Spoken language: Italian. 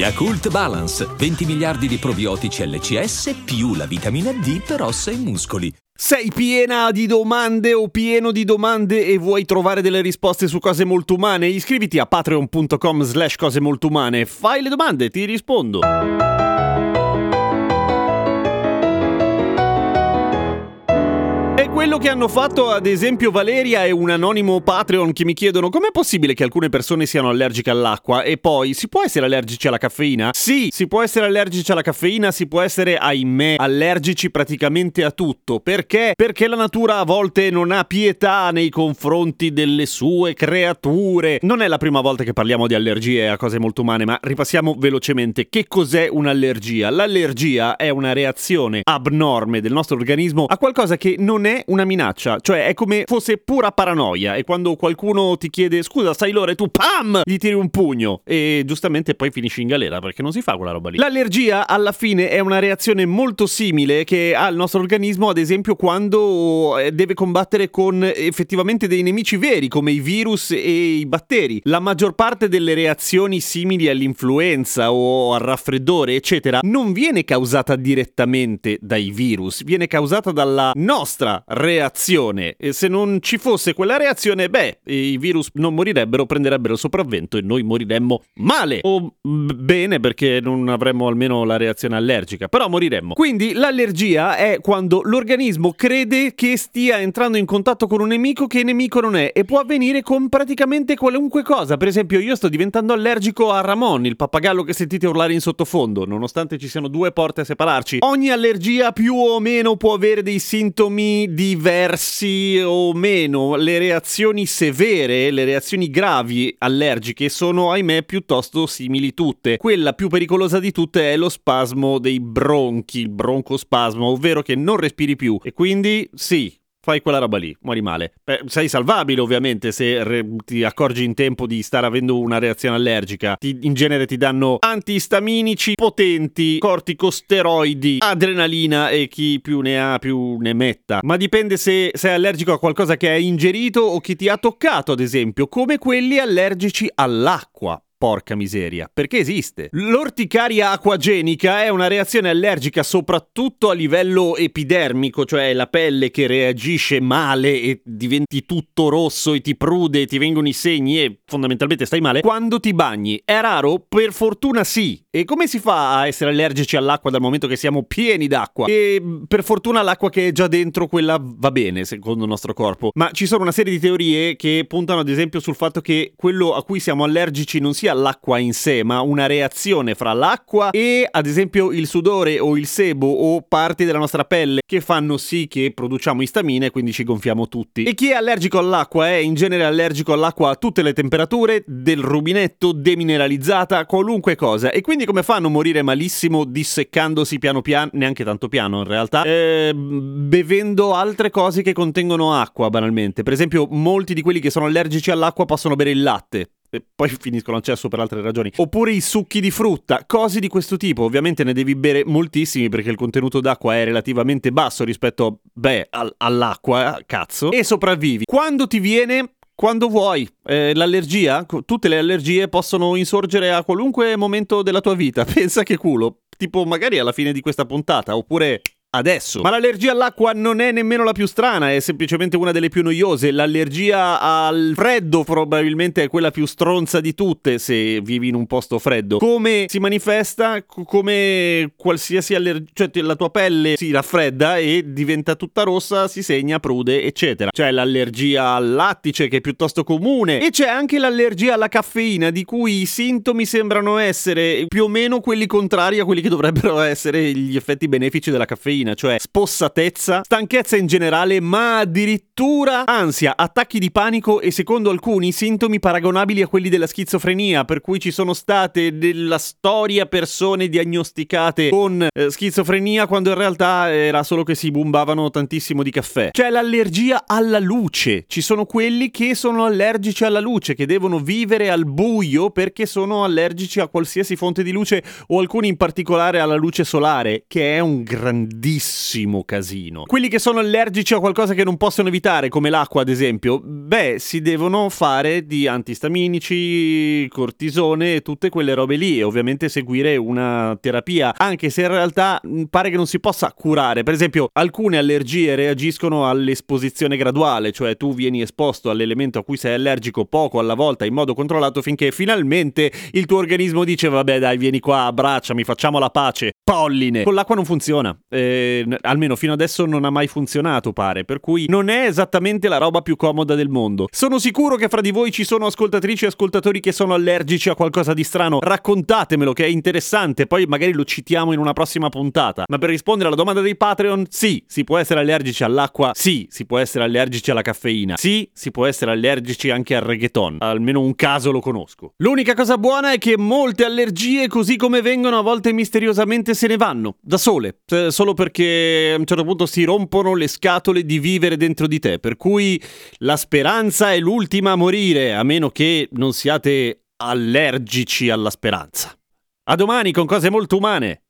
Yakult Balance, 20 miliardi di probiotici LCS più la vitamina D per ossa e muscoli. Sei piena di domande o pieno di domande e vuoi trovare delle risposte su cose molto umane? Iscriviti a patreon.com slash cose molto umane. Fai le domande, ti rispondo. Quello che hanno fatto ad esempio Valeria e un anonimo Patreon che mi chiedono com'è possibile che alcune persone siano allergiche all'acqua e poi si può essere allergici alla caffeina? Sì, si può essere allergici alla caffeina, si può essere, ahimè, allergici praticamente a tutto. Perché? Perché la natura a volte non ha pietà nei confronti delle sue creature. Non è la prima volta che parliamo di allergie a cose molto umane, ma ripassiamo velocemente. Che cos'è un'allergia? L'allergia è una reazione abnorme del nostro organismo a qualcosa che non è è una minaccia, cioè è come fosse pura paranoia e quando qualcuno ti chiede scusa sai l'ora e tu PAM gli tiri un pugno e giustamente poi finisci in galera perché non si fa quella roba lì. L'allergia alla fine è una reazione molto simile che ha il nostro organismo ad esempio quando eh, deve combattere con effettivamente dei nemici veri come i virus e i batteri. La maggior parte delle reazioni simili all'influenza o al raffreddore eccetera non viene causata direttamente dai virus, viene causata dalla nostra reazione. E se non ci fosse quella reazione, beh, i virus non morirebbero, prenderebbero il sopravvento e noi moriremmo male. O bene, perché non avremmo almeno la reazione allergica, però moriremmo. Quindi l'allergia è quando l'organismo crede che stia entrando in contatto con un nemico che nemico non è e può avvenire con praticamente qualunque cosa. Per esempio, io sto diventando allergico a Ramon, il pappagallo che sentite urlare in sottofondo, nonostante ci siano due porte a separarci. Ogni allergia più o meno può avere dei sintomi diversi o meno. Le reazioni severe, le reazioni gravi allergiche sono ahimè piuttosto simili tutte. Quella più pericolosa di tutte è lo spasmo dei bronchi, il broncospasmo, ovvero che non respiri più. E quindi sì, fai quella roba lì, muori male. Beh, sei salvabile ovviamente se re- ti accorgi in tempo di stare avendo una reazione allergica. Ti, in genere ti danno antistaminici potenti, corticosteroidi, adrenalina e chi più ne ha più ne metta. Ma dipende se sei allergico a qualcosa che hai ingerito o che ti ha toccato, ad esempio, come quelli allergici all'acqua. Porca miseria, perché esiste? L'orticaria acquagenica è una reazione allergica soprattutto a livello epidermico, cioè la pelle che reagisce male e diventi tutto rosso e ti prude e ti vengono i segni e fondamentalmente stai male quando ti bagni. È raro? Per fortuna sì. E come si fa a essere allergici all'acqua dal momento che siamo pieni d'acqua? E per fortuna l'acqua che è già dentro quella va bene secondo il nostro corpo. Ma ci sono una serie di teorie che puntano ad esempio sul fatto che quello a cui siamo allergici non sia l'acqua in sé, ma una reazione fra l'acqua e ad esempio il sudore o il sebo o parti della nostra pelle che fanno sì che produciamo istamina e quindi ci gonfiamo tutti. E chi è allergico all'acqua è in genere allergico all'acqua a tutte le temperature, del rubinetto, demineralizzata, qualunque cosa. E quindi come fanno a morire malissimo disseccandosi piano piano, neanche tanto piano in realtà, eh, bevendo altre cose che contengono acqua banalmente. Per esempio molti di quelli che sono allergici all'acqua possono bere il latte e poi finiscono a cesso per altre ragioni. Oppure i succhi di frutta, cose di questo tipo. Ovviamente ne devi bere moltissimi perché il contenuto d'acqua è relativamente basso rispetto, beh, al- all'acqua, cazzo. E sopravvivi. Quando ti viene, quando vuoi. Eh, l'allergia, tutte le allergie possono insorgere a qualunque momento della tua vita. Pensa che culo. Tipo magari alla fine di questa puntata, oppure adesso. Ma l'allergia all'acqua non è nemmeno la più strana, è semplicemente una delle più noiose. L'allergia al freddo probabilmente è quella più stronza di tutte se vivi in un posto freddo. Come si manifesta? Come qualsiasi allergia, cioè la tua pelle si raffredda e diventa tutta rossa, si segna, prude, eccetera. C'è l'allergia al lattice che è piuttosto comune e c'è anche l'allergia alla caffeina di cui i sintomi sembrano essere più o meno quelli contrari a quelli che dovrebbero essere gli effetti benefici della caffeina caffeina, cioè spossatezza, stanchezza in generale, ma addirittura ansia, attacchi di panico e secondo alcuni sintomi paragonabili a quelli della schizofrenia, per cui ci sono state nella storia persone diagnosticate con eh, schizofrenia quando in realtà era solo che si bombavano tantissimo di caffè. C'è l'allergia alla luce, ci sono quelli che sono allergici alla luce, che devono vivere al buio perché sono allergici a qualsiasi fonte di luce o alcuni in particolare alla luce solare, che è un grandissimo casino. Quelli che sono allergici a qualcosa che non possono evitare, come l'acqua ad esempio, beh, si devono fare di antistaminici, cortisone e tutte quelle robe lì e ovviamente seguire una terapia, anche se in realtà pare che non si possa curare. Per esempio, alcune allergie reagiscono all'esposizione graduale, cioè tu vieni esposto all'elemento a cui sei allergico poco alla volta in modo controllato finché finalmente il tuo organismo dice vabbè dai vieni qua, abbracciami, facciamo la pace. Polline. Con l'acqua non funziona. Eh, almeno fino adesso non ha mai funzionato, pare. Per cui non è esattamente la roba più comoda del mondo. Sono sicuro che fra di voi ci sono ascoltatrici e ascoltatori che sono allergici a qualcosa di strano. Raccontatemelo, che è interessante. Poi magari lo citiamo in una prossima puntata. Ma per rispondere alla domanda dei Patreon, sì, si può essere allergici all'acqua. Sì, si può essere allergici alla caffeina. Sì, si può essere allergici anche al reggaeton. Almeno un caso lo conosco. L'unica cosa buona è che molte allergie, così come vengono, a volte misteriosamente se ne vanno da sole, solo perché a un certo punto si rompono le scatole di vivere dentro di te, per cui la speranza è l'ultima a morire, a meno che non siate allergici alla speranza. A domani con cose molto umane.